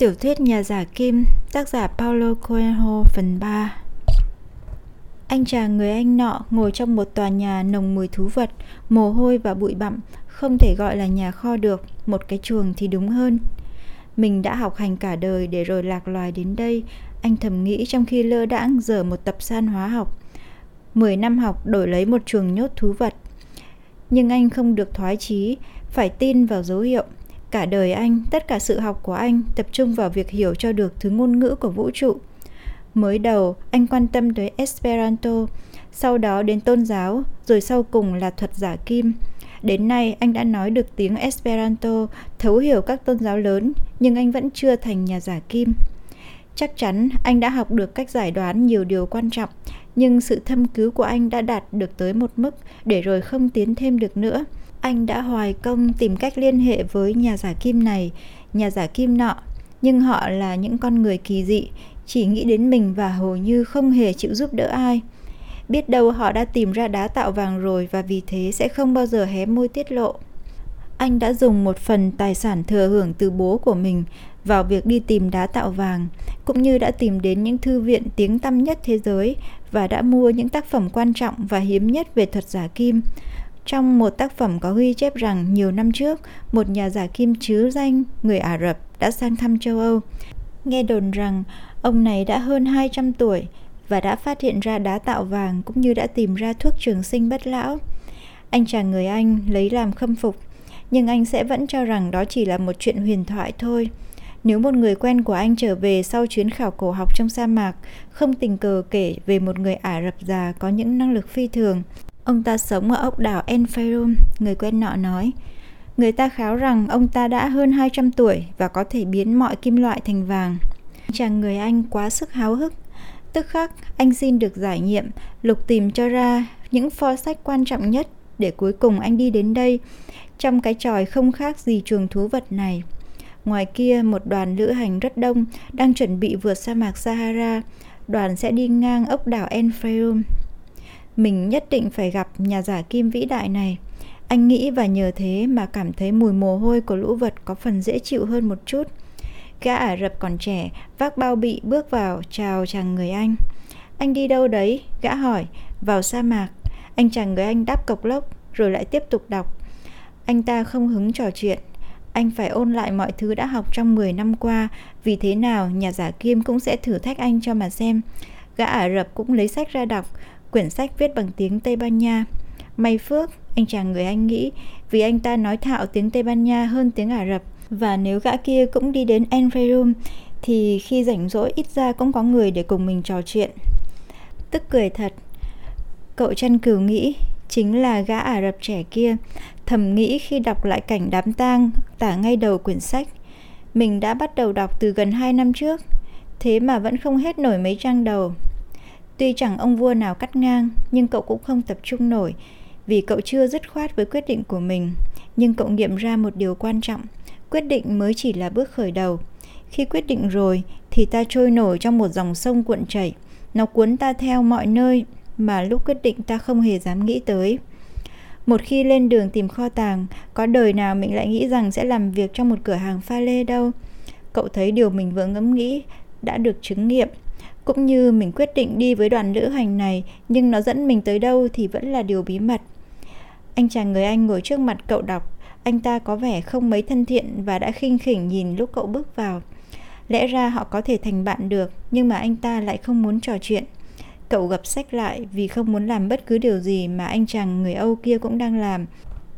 Tiểu thuyết Nhà giả Kim, tác giả Paulo Coelho phần 3 Anh chàng người Anh nọ ngồi trong một tòa nhà nồng mùi thú vật, mồ hôi và bụi bặm, không thể gọi là nhà kho được, một cái chuồng thì đúng hơn. Mình đã học hành cả đời để rồi lạc loài đến đây, anh thầm nghĩ trong khi lơ đãng dở một tập san hóa học. Mười năm học đổi lấy một chuồng nhốt thú vật. Nhưng anh không được thoái chí, phải tin vào dấu hiệu – Cả đời anh, tất cả sự học của anh tập trung vào việc hiểu cho được thứ ngôn ngữ của vũ trụ. Mới đầu, anh quan tâm tới Esperanto, sau đó đến tôn giáo, rồi sau cùng là thuật giả kim. Đến nay, anh đã nói được tiếng Esperanto, thấu hiểu các tôn giáo lớn, nhưng anh vẫn chưa thành nhà giả kim. Chắc chắn anh đã học được cách giải đoán nhiều điều quan trọng, nhưng sự thâm cứu của anh đã đạt được tới một mức để rồi không tiến thêm được nữa – anh đã hoài công tìm cách liên hệ với nhà giả kim này, nhà giả kim nọ, nhưng họ là những con người kỳ dị, chỉ nghĩ đến mình và hầu như không hề chịu giúp đỡ ai. Biết đâu họ đã tìm ra đá tạo vàng rồi và vì thế sẽ không bao giờ hé môi tiết lộ. Anh đã dùng một phần tài sản thừa hưởng từ bố của mình vào việc đi tìm đá tạo vàng, cũng như đã tìm đến những thư viện tiếng tăm nhất thế giới và đã mua những tác phẩm quan trọng và hiếm nhất về thuật giả kim. Trong một tác phẩm có ghi chép rằng nhiều năm trước, một nhà giả kim chứ danh người Ả Rập đã sang thăm châu Âu. Nghe đồn rằng ông này đã hơn 200 tuổi và đã phát hiện ra đá tạo vàng cũng như đã tìm ra thuốc trường sinh bất lão. Anh chàng người Anh lấy làm khâm phục, nhưng anh sẽ vẫn cho rằng đó chỉ là một chuyện huyền thoại thôi. Nếu một người quen của anh trở về sau chuyến khảo cổ học trong sa mạc, không tình cờ kể về một người Ả Rập già có những năng lực phi thường, Ông ta sống ở ốc đảo Enferum, người quen nọ nói. Người ta kháo rằng ông ta đã hơn 200 tuổi và có thể biến mọi kim loại thành vàng. Chàng người Anh quá sức háo hức. Tức khắc, anh xin được giải nhiệm, lục tìm cho ra những pho sách quan trọng nhất để cuối cùng anh đi đến đây, trong cái tròi không khác gì trường thú vật này. Ngoài kia, một đoàn lữ hành rất đông đang chuẩn bị vượt sa mạc Sahara. Đoàn sẽ đi ngang ốc đảo Enferum mình nhất định phải gặp nhà giả kim vĩ đại này. Anh nghĩ và nhờ thế mà cảm thấy mùi mồ hôi của lũ vật có phần dễ chịu hơn một chút. Gã Ả Rập còn trẻ, vác bao bị bước vào chào chàng người Anh. Anh đi đâu đấy? Gã hỏi. Vào sa mạc. Anh chàng người Anh đáp cộc lốc, rồi lại tiếp tục đọc. Anh ta không hứng trò chuyện. Anh phải ôn lại mọi thứ đã học trong 10 năm qua, vì thế nào nhà giả kim cũng sẽ thử thách anh cho mà xem. Gã Ả Rập cũng lấy sách ra đọc, Quyển sách viết bằng tiếng Tây Ban Nha. May phước, anh chàng người Anh nghĩ, vì anh ta nói thạo tiếng Tây Ban Nha hơn tiếng Ả Rập. Và nếu gã kia cũng đi đến Enferum, thì khi rảnh rỗi ít ra cũng có người để cùng mình trò chuyện. Tức cười thật. Cậu chăn cừu nghĩ, chính là gã Ả Rập trẻ kia, thầm nghĩ khi đọc lại cảnh đám tang tả ngay đầu quyển sách. Mình đã bắt đầu đọc từ gần 2 năm trước, thế mà vẫn không hết nổi mấy trang đầu. Tuy chẳng ông vua nào cắt ngang, nhưng cậu cũng không tập trung nổi, vì cậu chưa dứt khoát với quyết định của mình. Nhưng cậu nghiệm ra một điều quan trọng, quyết định mới chỉ là bước khởi đầu. Khi quyết định rồi thì ta trôi nổi trong một dòng sông cuộn chảy, nó cuốn ta theo mọi nơi mà lúc quyết định ta không hề dám nghĩ tới. Một khi lên đường tìm kho tàng, có đời nào mình lại nghĩ rằng sẽ làm việc trong một cửa hàng pha lê đâu. Cậu thấy điều mình vừa ngẫm nghĩ đã được chứng nghiệm cũng như mình quyết định đi với đoàn lữ hành này, nhưng nó dẫn mình tới đâu thì vẫn là điều bí mật. Anh chàng người anh ngồi trước mặt cậu đọc. Anh ta có vẻ không mấy thân thiện và đã khinh khỉnh nhìn lúc cậu bước vào. Lẽ ra họ có thể thành bạn được, nhưng mà anh ta lại không muốn trò chuyện. Cậu gập sách lại vì không muốn làm bất cứ điều gì mà anh chàng người âu kia cũng đang làm.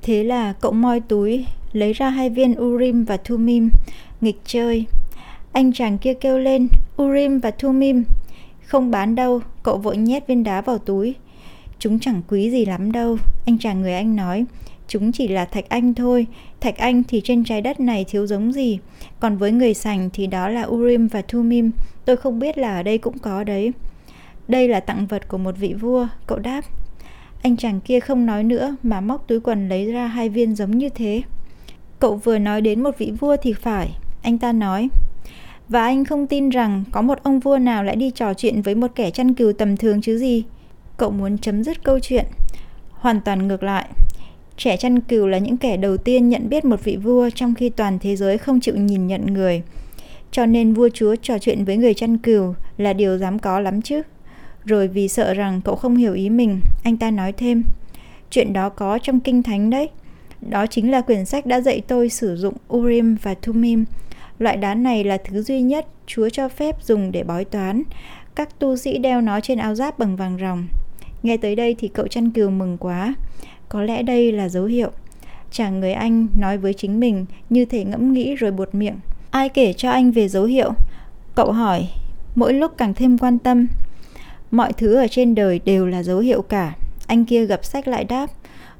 Thế là cậu moi túi, lấy ra hai viên urim và thumim nghịch chơi. Anh chàng kia kêu lên, urim và thumim không bán đâu, cậu vội nhét viên đá vào túi. Chúng chẳng quý gì lắm đâu, anh chàng người Anh nói. Chúng chỉ là thạch anh thôi, thạch anh thì trên trái đất này thiếu giống gì. Còn với người sành thì đó là Urim và Thumim, tôi không biết là ở đây cũng có đấy. Đây là tặng vật của một vị vua, cậu đáp. Anh chàng kia không nói nữa mà móc túi quần lấy ra hai viên giống như thế. Cậu vừa nói đến một vị vua thì phải, anh ta nói. Và anh không tin rằng có một ông vua nào lại đi trò chuyện với một kẻ chăn cừu tầm thường chứ gì. Cậu muốn chấm dứt câu chuyện. Hoàn toàn ngược lại. Trẻ chăn cừu là những kẻ đầu tiên nhận biết một vị vua trong khi toàn thế giới không chịu nhìn nhận người. cho nên vua chúa trò chuyện với người chăn cừu là điều dám có lắm chứ. Rồi vì sợ rằng cậu không hiểu ý mình, anh ta nói thêm, chuyện đó có trong kinh thánh đấy. Đó chính là quyển sách đã dạy tôi sử dụng Urim và Thummim. Loại đá này là thứ duy nhất Chúa cho phép dùng để bói toán. Các tu sĩ đeo nó trên áo giáp bằng vàng ròng. Nghe tới đây thì cậu chăn cừu mừng quá. Có lẽ đây là dấu hiệu. Chàng người Anh nói với chính mình như thể ngẫm nghĩ rồi buột miệng. Ai kể cho anh về dấu hiệu? Cậu hỏi, mỗi lúc càng thêm quan tâm. Mọi thứ ở trên đời đều là dấu hiệu cả. Anh kia gập sách lại đáp.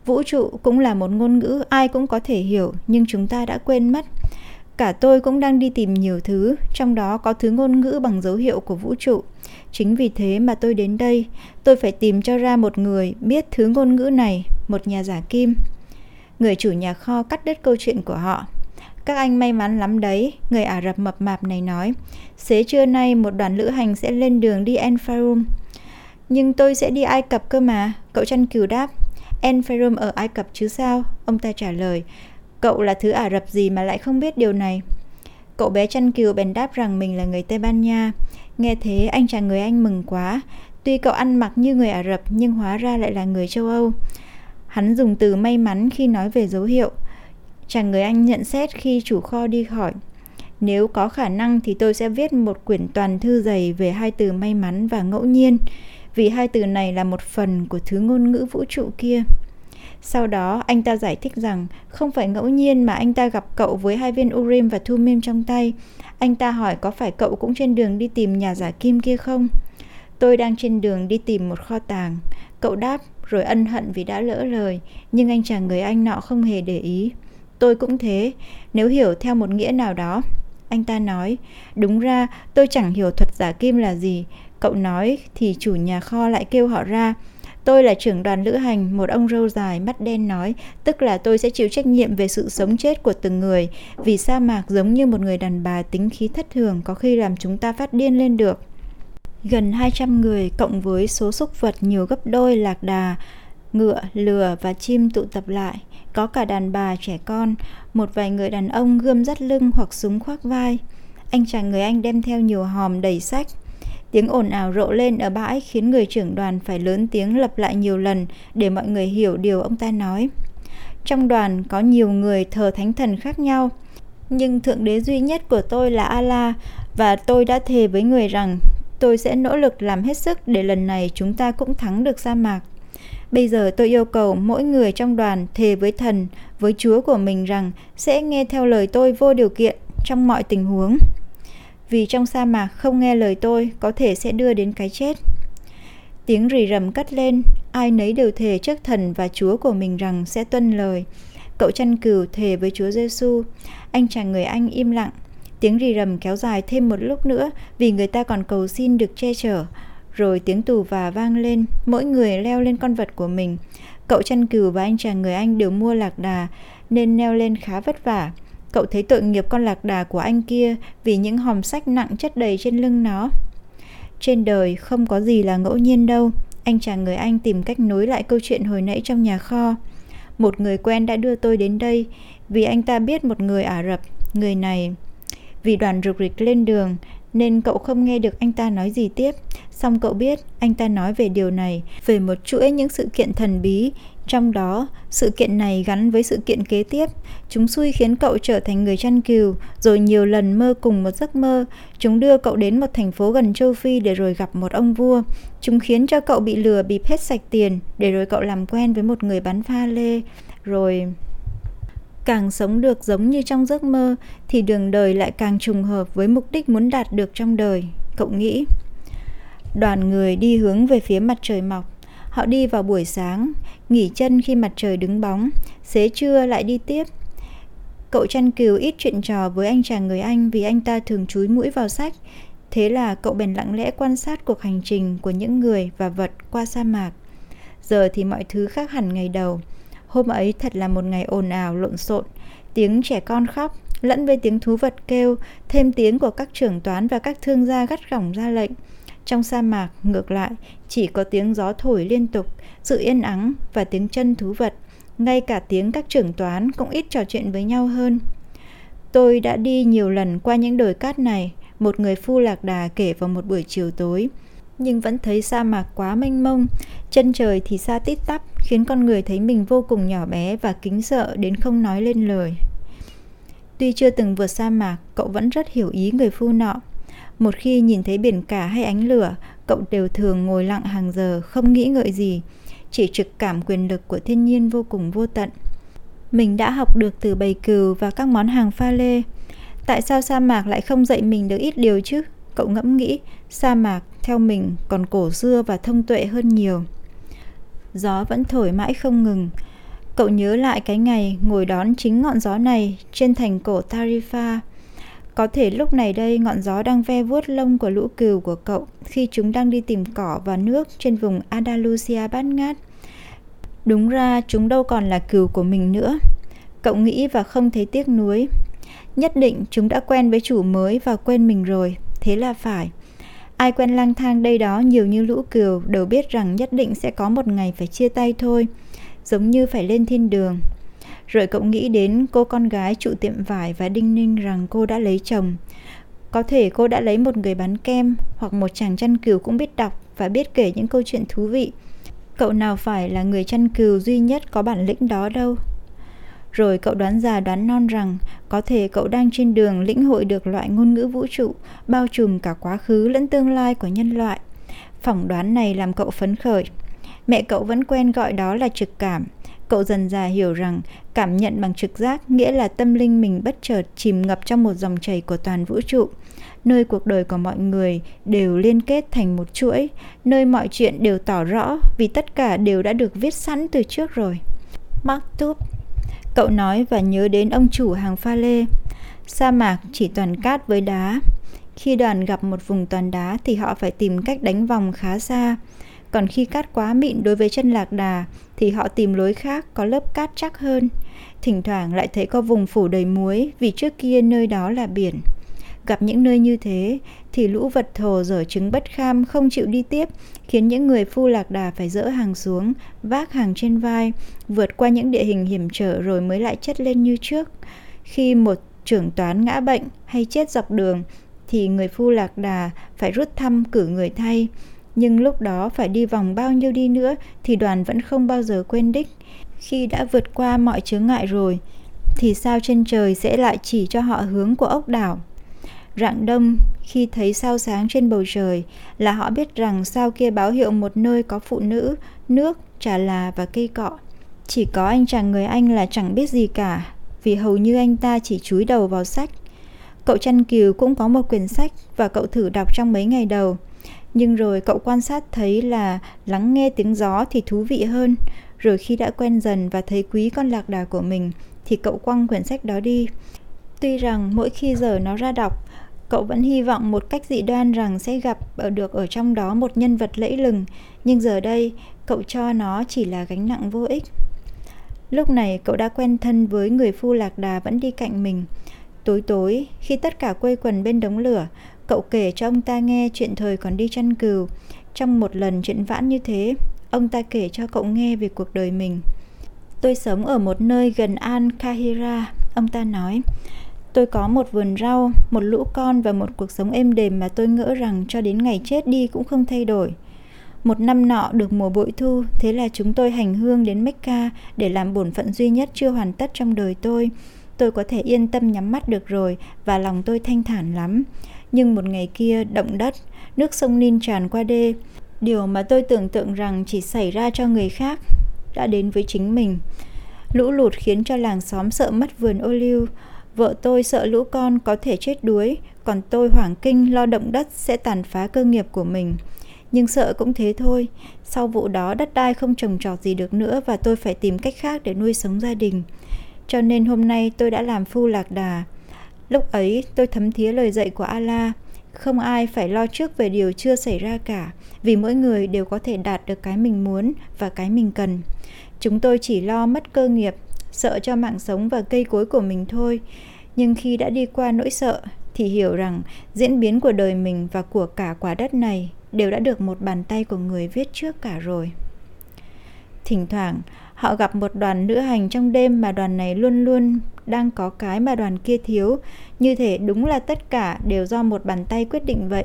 Vũ trụ cũng là một ngôn ngữ ai cũng có thể hiểu nhưng chúng ta đã quên mất. Cả tôi cũng đang đi tìm nhiều thứ, trong đó có thứ ngôn ngữ bằng dấu hiệu của vũ trụ. Chính vì thế mà tôi đến đây, tôi phải tìm cho ra một người biết thứ ngôn ngữ này, một nhà giả kim. Người chủ nhà kho cắt đứt câu chuyện của họ. Các anh may mắn lắm đấy, người Ả Rập mập mạp này nói. Xế trưa nay một đoàn lữ hành sẽ lên đường đi Enfarum. Nhưng tôi sẽ đi Ai Cập cơ mà, cậu chăn cừu đáp. Enfarum ở Ai Cập chứ sao? Ông ta trả lời. Cậu là thứ Ả Rập gì mà lại không biết điều này? Cậu bé chăn cừu bèn đáp rằng mình là người Tây Ban Nha. Nghe thế, anh chàng người Anh mừng quá. Tuy cậu ăn mặc như người Ả Rập, nhưng hóa ra lại là người châu Âu. Hắn dùng từ may mắn khi nói về dấu hiệu. Chàng người Anh nhận xét khi chủ kho đi khỏi. Nếu có khả năng thì tôi sẽ viết một quyển toàn thư dày về hai từ may mắn và ngẫu nhiên, vì hai từ này là một phần của thứ ngôn ngữ vũ trụ kia. Sau đó, anh ta giải thích rằng không phải ngẫu nhiên mà anh ta gặp cậu với hai viên Urim và Thummim trong tay. Anh ta hỏi có phải cậu cũng trên đường đi tìm nhà giả kim kia không? Tôi đang trên đường đi tìm một kho tàng. Cậu đáp rồi ân hận vì đã lỡ lời, nhưng anh chàng người Anh nọ không hề để ý. Tôi cũng thế, nếu hiểu theo một nghĩa nào đó. Anh ta nói, đúng ra tôi chẳng hiểu thuật giả kim là gì, Cậu nói thì chủ nhà kho lại kêu họ ra. Tôi là trưởng đoàn lữ hành, một ông râu dài, mắt đen nói, tức là tôi sẽ chịu trách nhiệm về sự sống chết của từng người, vì sa mạc giống như một người đàn bà tính khí thất thường có khi làm chúng ta phát điên lên được. Gần 200 người cộng với số súc vật nhiều gấp đôi lạc đà, ngựa, lừa và chim tụ tập lại. Có cả đàn bà, trẻ con, một vài người đàn ông gươm dắt lưng hoặc súng khoác vai. Anh chàng người Anh đem theo nhiều hòm đầy sách, Tiếng ồn ào rộ lên ở bãi khiến người trưởng đoàn phải lớn tiếng lặp lại nhiều lần để mọi người hiểu điều ông ta nói. Trong đoàn có nhiều người thờ thánh thần khác nhau, nhưng thượng đế duy nhất của tôi là Allah và tôi đã thề với người rằng tôi sẽ nỗ lực làm hết sức để lần này chúng ta cũng thắng được sa mạc. Bây giờ tôi yêu cầu mỗi người trong đoàn thề với thần, với Chúa của mình rằng sẽ nghe theo lời tôi vô điều kiện trong mọi tình huống vì trong sa mạc không nghe lời tôi có thể sẽ đưa đến cái chết. Tiếng rì rầm cất lên, ai nấy đều thề trước thần và Chúa của mình rằng sẽ tuân lời. Cậu chăn cừu thề với Chúa Giêsu. Anh chàng người Anh im lặng. Tiếng rì rầm kéo dài thêm một lúc nữa vì người ta còn cầu xin được che chở. Rồi tiếng tù và vang lên, mỗi người leo lên con vật của mình. Cậu chăn cừu và anh chàng người Anh đều mua lạc đà nên leo lên khá vất vả. Cậu thấy tội nghiệp con lạc đà của anh kia vì những hòm sách nặng chất đầy trên lưng nó. Trên đời không có gì là ngẫu nhiên đâu. Anh chàng người Anh tìm cách nối lại câu chuyện hồi nãy trong nhà kho. Một người quen đã đưa tôi đến đây vì anh ta biết một người Ả Rập. Người này vì đoàn rục rịch lên đường nên cậu không nghe được anh ta nói gì tiếp. Xong cậu biết anh ta nói về điều này, về một chuỗi những sự kiện thần bí trong đó, sự kiện này gắn với sự kiện kế tiếp. Chúng xui khiến cậu trở thành người chăn cừu, rồi nhiều lần mơ cùng một giấc mơ. Chúng đưa cậu đến một thành phố gần châu Phi để rồi gặp một ông vua. Chúng khiến cho cậu bị lừa bịp hết sạch tiền, để rồi cậu làm quen với một người bán pha lê. Rồi càng sống được giống như trong giấc mơ thì đường đời lại càng trùng hợp với mục đích muốn đạt được trong đời cậu nghĩ đoàn người đi hướng về phía mặt trời mọc Họ đi vào buổi sáng, nghỉ chân khi mặt trời đứng bóng, xế trưa lại đi tiếp. Cậu chăn cừu ít chuyện trò với anh chàng người Anh vì anh ta thường chúi mũi vào sách. Thế là cậu bèn lặng lẽ quan sát cuộc hành trình của những người và vật qua sa mạc. Giờ thì mọi thứ khác hẳn ngày đầu. Hôm ấy thật là một ngày ồn ào lộn xộn, tiếng trẻ con khóc lẫn với tiếng thú vật kêu, thêm tiếng của các trưởng toán và các thương gia gắt gỏng ra lệnh. Trong sa mạc, ngược lại, chỉ có tiếng gió thổi liên tục, sự yên ắng và tiếng chân thú vật. Ngay cả tiếng các trưởng toán cũng ít trò chuyện với nhau hơn. Tôi đã đi nhiều lần qua những đồi cát này, một người phu lạc đà kể vào một buổi chiều tối. Nhưng vẫn thấy sa mạc quá mênh mông, chân trời thì xa tít tắp, khiến con người thấy mình vô cùng nhỏ bé và kính sợ đến không nói lên lời. Tuy chưa từng vượt sa mạc, cậu vẫn rất hiểu ý người phu nọ. Một khi nhìn thấy biển cả hay ánh lửa, cậu đều thường ngồi lặng hàng giờ, không nghĩ ngợi gì, chỉ trực cảm quyền lực của thiên nhiên vô cùng vô tận. Mình đã học được từ bầy cừu và các món hàng pha lê. Tại sao sa mạc lại không dạy mình được ít điều chứ? Cậu ngẫm nghĩ, sa mạc theo mình còn cổ xưa và thông tuệ hơn nhiều. Gió vẫn thổi mãi không ngừng. Cậu nhớ lại cái ngày ngồi đón chính ngọn gió này trên thành cổ Tarifa. Có thể lúc này đây ngọn gió đang ve vuốt lông của lũ cừu của cậu khi chúng đang đi tìm cỏ và nước trên vùng Andalusia bát ngát. Đúng ra chúng đâu còn là cừu của mình nữa. Cậu nghĩ và không thấy tiếc nuối. Nhất định chúng đã quen với chủ mới và quên mình rồi, thế là phải. Ai quen lang thang đây đó nhiều như lũ cừu đều biết rằng nhất định sẽ có một ngày phải chia tay thôi, giống như phải lên thiên đường. Rồi cậu nghĩ đến cô con gái trụ tiệm vải và đinh ninh rằng cô đã lấy chồng. Có thể cô đã lấy một người bán kem hoặc một chàng chăn cừu cũng biết đọc và biết kể những câu chuyện thú vị. Cậu nào phải là người chăn cừu duy nhất có bản lĩnh đó đâu. Rồi cậu đoán già đoán non rằng có thể cậu đang trên đường lĩnh hội được loại ngôn ngữ vũ trụ, bao trùm cả quá khứ lẫn tương lai của nhân loại. Phỏng đoán này làm cậu phấn khởi. Mẹ cậu vẫn quen gọi đó là trực cảm. Cậu dần già hiểu rằng cảm nhận bằng trực giác nghĩa là tâm linh mình bất chợt chìm ngập trong một dòng chảy của toàn vũ trụ nơi cuộc đời của mọi người đều liên kết thành một chuỗi, nơi mọi chuyện đều tỏ rõ vì tất cả đều đã được viết sẵn từ trước rồi. Mark Tube Cậu nói và nhớ đến ông chủ hàng pha lê. Sa mạc chỉ toàn cát với đá. Khi đoàn gặp một vùng toàn đá thì họ phải tìm cách đánh vòng khá xa. Còn khi cát quá mịn đối với chân lạc đà thì họ tìm lối khác có lớp cát chắc hơn. Thỉnh thoảng lại thấy có vùng phủ đầy muối vì trước kia nơi đó là biển. Gặp những nơi như thế thì lũ vật thồ dở trứng bất kham không chịu đi tiếp, khiến những người phu lạc đà phải dỡ hàng xuống, vác hàng trên vai, vượt qua những địa hình hiểm trở rồi mới lại chất lên như trước. Khi một trưởng toán ngã bệnh hay chết dọc đường thì người phu lạc đà phải rút thăm cử người thay. Nhưng lúc đó phải đi vòng bao nhiêu đi nữa thì đoàn vẫn không bao giờ quên đích. Khi đã vượt qua mọi chướng ngại rồi thì sao trên trời sẽ lại chỉ cho họ hướng của ốc đảo Rạng đông khi thấy sao sáng trên bầu trời là họ biết rằng sao kia báo hiệu một nơi có phụ nữ, nước, trà là và cây cọ. Chỉ có anh chàng người Anh là chẳng biết gì cả, vì hầu như anh ta chỉ chúi đầu vào sách. Cậu chăn kiều cũng có một quyển sách và cậu thử đọc trong mấy ngày đầu. Nhưng rồi cậu quan sát thấy là lắng nghe tiếng gió thì thú vị hơn. Rồi khi đã quen dần và thấy quý con lạc đà của mình thì cậu quăng quyển sách đó đi. Tuy rằng mỗi khi giờ nó ra đọc, Cậu vẫn hy vọng một cách dị đoan rằng sẽ gặp ở được ở trong đó một nhân vật lẫy lừng, nhưng giờ đây cậu cho nó chỉ là gánh nặng vô ích. Lúc này cậu đã quen thân với người phu lạc đà vẫn đi cạnh mình. Tối tối, khi tất cả quây quần bên đống lửa, cậu kể cho ông ta nghe chuyện thời còn đi chăn cừu. Trong một lần chuyện vãn như thế, ông ta kể cho cậu nghe về cuộc đời mình. Tôi sống ở một nơi gần Al Kahira, ông ta nói. Tôi có một vườn rau, một lũ con và một cuộc sống êm đềm mà tôi ngỡ rằng cho đến ngày chết đi cũng không thay đổi. Một năm nọ được mùa bội thu, thế là chúng tôi hành hương đến Mecca để làm bổn phận duy nhất chưa hoàn tất trong đời tôi. Tôi có thể yên tâm nhắm mắt được rồi và lòng tôi thanh thản lắm. Nhưng một ngày kia động đất, nước sông Nin tràn qua đê. Điều mà tôi tưởng tượng rằng chỉ xảy ra cho người khác đã đến với chính mình. Lũ lụt khiến cho làng xóm sợ mất vườn ô liu, Vợ tôi sợ lũ con có thể chết đuối, còn tôi hoảng kinh lo động đất sẽ tàn phá cơ nghiệp của mình. Nhưng sợ cũng thế thôi, sau vụ đó đất đai không trồng trọt gì được nữa và tôi phải tìm cách khác để nuôi sống gia đình. Cho nên hôm nay tôi đã làm phu lạc đà. Lúc ấy tôi thấm thía lời dạy của Allah, không ai phải lo trước về điều chưa xảy ra cả, vì mỗi người đều có thể đạt được cái mình muốn và cái mình cần. Chúng tôi chỉ lo mất cơ nghiệp sợ cho mạng sống và cây cối của mình thôi. Nhưng khi đã đi qua nỗi sợ thì hiểu rằng diễn biến của đời mình và của cả quả đất này đều đã được một bàn tay của người viết trước cả rồi. Thỉnh thoảng Họ gặp một đoàn nữ hành trong đêm mà đoàn này luôn luôn đang có cái mà đoàn kia thiếu, như thể đúng là tất cả đều do một bàn tay quyết định vậy.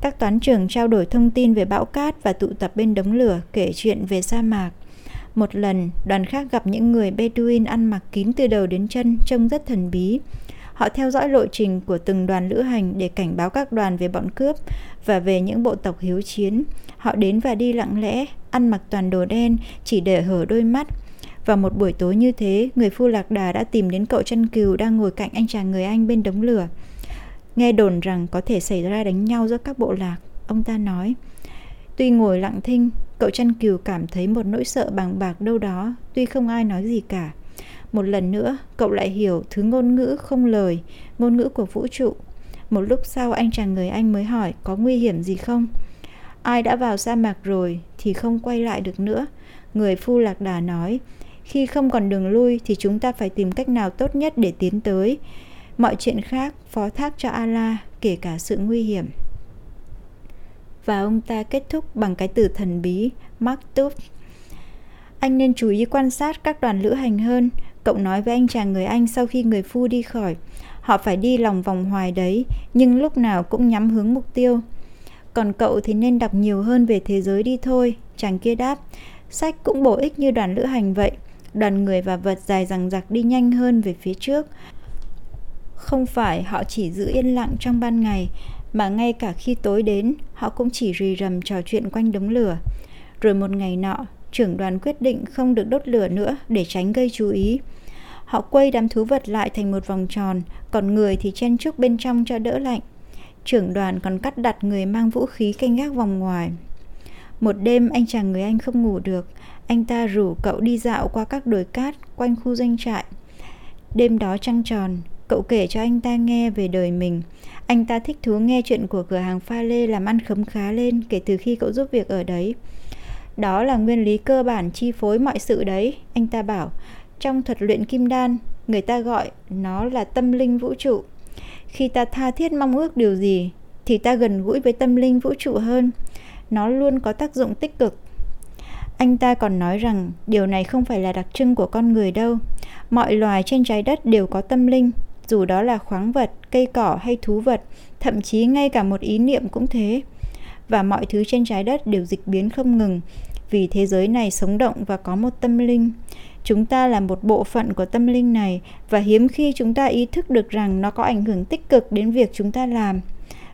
Các toán trưởng trao đổi thông tin về bão cát và tụ tập bên đống lửa kể chuyện về sa mạc. Một lần, đoàn khác gặp những người Bedouin ăn mặc kín từ đầu đến chân, trông rất thần bí. Họ theo dõi lộ trình của từng đoàn lữ hành để cảnh báo các đoàn về bọn cướp và về những bộ tộc hiếu chiến. Họ đến và đi lặng lẽ, ăn mặc toàn đồ đen, chỉ để hở đôi mắt. Và một buổi tối như thế, người phu lạc đà đã tìm đến cậu chân cừu đang ngồi cạnh anh chàng người Anh bên đống lửa. Nghe đồn rằng có thể xảy ra đánh nhau giữa các bộ lạc, ông ta nói. Tuy ngồi lặng thinh, cậu chăn cừu cảm thấy một nỗi sợ bằng bạc đâu đó, tuy không ai nói gì cả. Một lần nữa, cậu lại hiểu thứ ngôn ngữ không lời, ngôn ngữ của vũ trụ. Một lúc sau anh chàng người Anh mới hỏi có nguy hiểm gì không? Ai đã vào sa mạc rồi thì không quay lại được nữa. Người phu lạc đà nói, khi không còn đường lui thì chúng ta phải tìm cách nào tốt nhất để tiến tới. Mọi chuyện khác phó thác cho Allah, kể cả sự nguy hiểm. Và ông ta kết thúc bằng cái từ thần bí Maktub. Anh nên chú ý quan sát các đoàn lữ hành hơn, Cậu nói với anh chàng người Anh sau khi người phu đi khỏi. Họ phải đi lòng vòng hoài đấy, nhưng lúc nào cũng nhắm hướng mục tiêu. Còn cậu thì nên đọc nhiều hơn về thế giới đi thôi, chàng kia đáp. Sách cũng bổ ích như đoàn lữ hành vậy. Đoàn người và vật dài rằng giặc đi nhanh hơn về phía trước. Không phải họ chỉ giữ yên lặng trong ban ngày, mà ngay cả khi tối đến, họ cũng chỉ rì rầm trò chuyện quanh đống lửa. Rồi một ngày nọ, trưởng đoàn quyết định không được đốt lửa nữa để tránh gây chú ý. Họ quay đám thú vật lại thành một vòng tròn, còn người thì chen chúc bên trong cho đỡ lạnh. Trưởng đoàn còn cắt đặt người mang vũ khí canh gác vòng ngoài. Một đêm anh chàng người Anh không ngủ được, anh ta rủ cậu đi dạo qua các đồi cát quanh khu doanh trại. Đêm đó trăng tròn, cậu kể cho anh ta nghe về đời mình. Anh ta thích thú nghe chuyện của cửa hàng pha lê làm ăn khấm khá lên kể từ khi cậu giúp việc ở đấy. Đó là nguyên lý cơ bản chi phối mọi sự đấy, anh ta bảo. Trong thuật luyện kim đan, người ta gọi nó là tâm linh vũ trụ. Khi ta tha thiết mong ước điều gì, thì ta gần gũi với tâm linh vũ trụ hơn. Nó luôn có tác dụng tích cực. Anh ta còn nói rằng điều này không phải là đặc trưng của con người đâu. Mọi loài trên trái đất đều có tâm linh, dù đó là khoáng vật, cây cỏ hay thú vật, thậm chí ngay cả một ý niệm cũng thế. Và mọi thứ trên trái đất đều dịch biến không ngừng, vì thế giới này sống động và có một tâm linh. Chúng ta là một bộ phận của tâm linh này và hiếm khi chúng ta ý thức được rằng nó có ảnh hưởng tích cực đến việc chúng ta làm.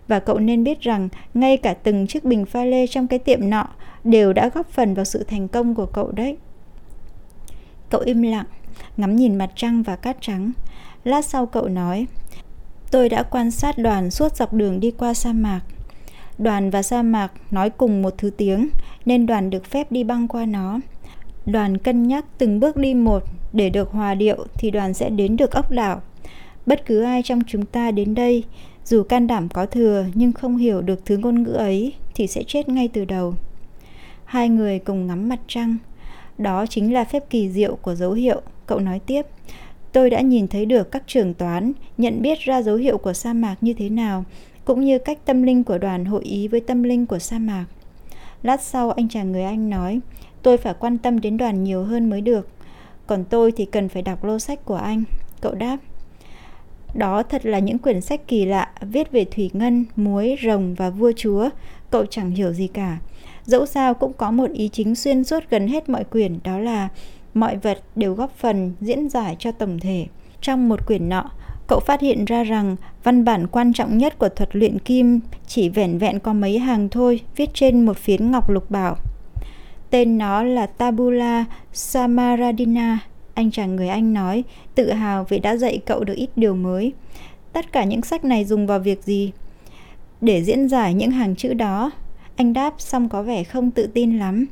Và cậu nên biết rằng ngay cả từng chiếc bình pha lê trong cái tiệm nọ đều đã góp phần vào sự thành công của cậu đấy. Cậu im lặng, ngắm nhìn mặt trăng và cát trắng. Lát sau cậu nói, tôi đã quan sát đoàn suốt dọc đường đi qua sa mạc. Đoàn và sa mạc nói cùng một thứ tiếng nên đoàn được phép đi băng qua nó. Đoàn cân nhắc từng bước đi một để được hòa điệu thì đoàn sẽ đến được ốc đảo. Bất cứ ai trong chúng ta đến đây, dù can đảm có thừa nhưng không hiểu được thứ ngôn ngữ ấy thì sẽ chết ngay từ đầu. Hai người cùng ngắm mặt trăng. Đó chính là phép kỳ diệu của dấu hiệu, cậu nói tiếp. Tôi đã nhìn thấy được các trường toán nhận biết ra dấu hiệu của sa mạc như thế nào, cũng như cách tâm linh của đoàn hội ý với tâm linh của sa mạc. Lát sau anh chàng người Anh nói, tôi phải quan tâm đến đoàn nhiều hơn mới được. Còn tôi thì cần phải đọc lô sách của anh. Cậu đáp. Đó thật là những quyển sách kỳ lạ, viết về thủy ngân, muối, rồng và vua chúa. Cậu chẳng hiểu gì cả. Dẫu sao cũng có một ý chính xuyên suốt gần hết mọi quyển, đó là mọi vật đều góp phần diễn giải cho tổng thể. Trong một quyển nọ, cậu phát hiện ra rằng văn bản quan trọng nhất của thuật luyện kim chỉ vẻn vẹn có mấy hàng thôi, viết trên một phiến ngọc lục bảo. Tên nó là Tabula Samaradina, anh chàng người Anh nói, tự hào vì đã dạy cậu được ít điều mới. Tất cả những sách này dùng vào việc gì? Để diễn giải những hàng chữ đó, anh đáp xong có vẻ không tự tin lắm.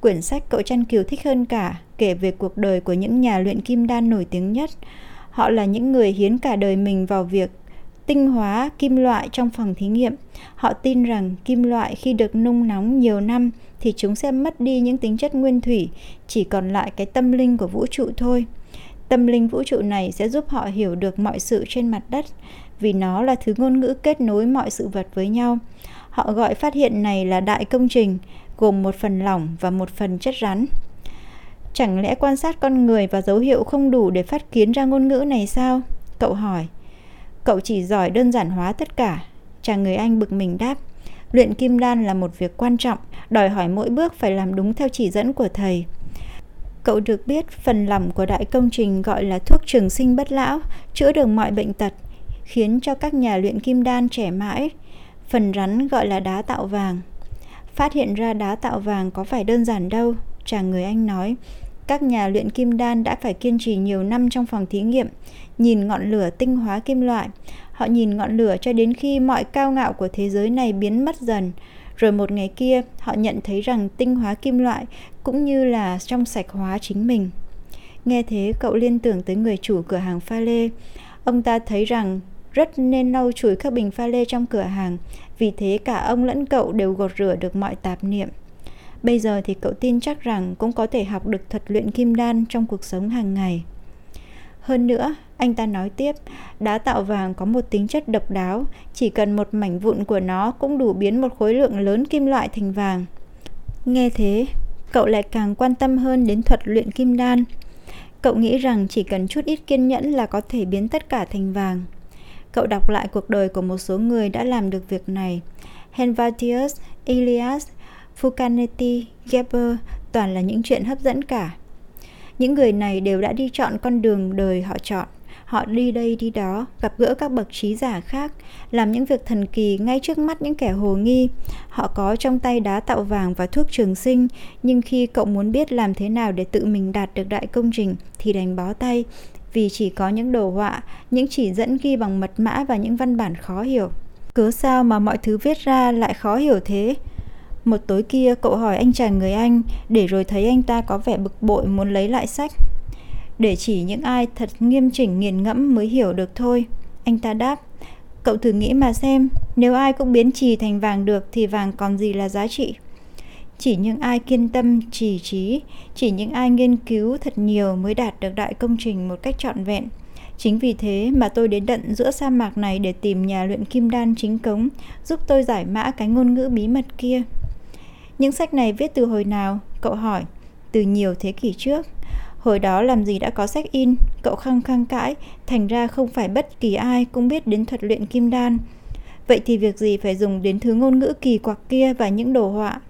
Quyển sách cậu chăn kiều thích hơn cả, kể về cuộc đời của những nhà luyện kim đan nổi tiếng nhất. Họ là những người hiến cả đời mình vào việc tinh hóa kim loại trong phòng thí nghiệm. Họ tin rằng kim loại khi được nung nóng nhiều năm thì chúng sẽ mất đi những tính chất nguyên thủy, chỉ còn lại cái tâm linh của vũ trụ thôi. Tâm linh vũ trụ này sẽ giúp họ hiểu được mọi sự trên mặt đất, vì nó là thứ ngôn ngữ kết nối mọi sự vật với nhau. Họ gọi phát hiện này là đại công trình, gồm một phần lỏng và một phần chất rắn. Chẳng lẽ quan sát con người và dấu hiệu không đủ để phát kiến ra ngôn ngữ này sao? Cậu hỏi. Cậu chỉ giỏi đơn giản hóa tất cả. Chàng người Anh bực mình đáp. Luyện kim đan là một việc quan trọng, đòi hỏi mỗi bước phải làm đúng theo chỉ dẫn của thầy. Cậu được biết phần lỏng của đại công trình gọi là thuốc trường sinh bất lão, chữa được mọi bệnh tật, khiến cho các nhà luyện kim đan trẻ mãi. Phần rắn gọi là đá tạo vàng. Phát hiện ra đá tạo vàng có phải đơn giản đâu, chàng người Anh nói. Các nhà luyện kim đan đã phải kiên trì nhiều năm trong phòng thí nghiệm, nhìn ngọn lửa tinh hóa kim loại. Họ nhìn ngọn lửa cho đến khi mọi cao ngạo của thế giới này biến mất dần. Rồi một ngày kia, họ nhận thấy rằng tinh hóa kim loại cũng như là trong sạch hóa chính mình. Nghe thế, cậu liên tưởng tới người chủ cửa hàng pha lê. Ông ta thấy rằng rất nên lau chùi các bình pha lê trong cửa hàng, vì thế cả ông lẫn cậu đều gột rửa được mọi tạp niệm. Bây giờ thì cậu tin chắc rằng cũng có thể học được thuật luyện kim đan trong cuộc sống hàng ngày. Hơn nữa, anh ta nói tiếp, đá tạo vàng có một tính chất độc đáo, chỉ cần một mảnh vụn của nó cũng đủ biến một khối lượng lớn kim loại thành vàng. Nghe thế, cậu lại càng quan tâm hơn đến thuật luyện kim đan. Cậu nghĩ rằng chỉ cần chút ít kiên nhẫn là có thể biến tất cả thành vàng. Cậu đọc lại cuộc đời của một số người đã làm được việc này. Henvatius, Elias, Fulcanetti, Geber toàn là những chuyện hấp dẫn cả. Những người này đều đã đi chọn con đường đời họ chọn. Họ đi đây đi đó, gặp gỡ các bậc trí giả khác, làm những việc thần kỳ ngay trước mắt những kẻ hồ nghi. Họ có trong tay đá tạo vàng và thuốc trường sinh, nhưng khi cậu muốn biết làm thế nào để tự mình đạt được đại công trình thì đành bó tay, vì chỉ có những đồ họa, những chỉ dẫn ghi bằng mật mã và những văn bản khó hiểu. Cớ sao mà mọi thứ viết ra lại khó hiểu thế? Một tối kia cậu hỏi anh chàng người Anh để rồi thấy anh ta có vẻ bực bội muốn lấy lại sách. Để chỉ những ai thật nghiêm chỉnh nghiền ngẫm mới hiểu được thôi. Anh ta đáp, cậu thử nghĩ mà xem, nếu ai cũng biến trì thành vàng được thì vàng còn gì là giá trị. Chỉ những ai kiên tâm, trì trí, chỉ những ai nghiên cứu thật nhiều mới đạt được đại công trình một cách trọn vẹn. Chính vì thế mà tôi đến tận giữa sa mạc này để tìm nhà luyện kim đan chính cống, giúp tôi giải mã cái ngôn ngữ bí mật kia. Những sách này viết từ hồi nào? Cậu hỏi. Từ nhiều thế kỷ trước. Hồi đó làm gì đã có sách in, cậu khăng khăng cãi, thành ra không phải bất kỳ ai cũng biết đến thuật luyện kim đan. Vậy thì việc gì phải dùng đến thứ ngôn ngữ kỳ quặc kia và những đồ họa?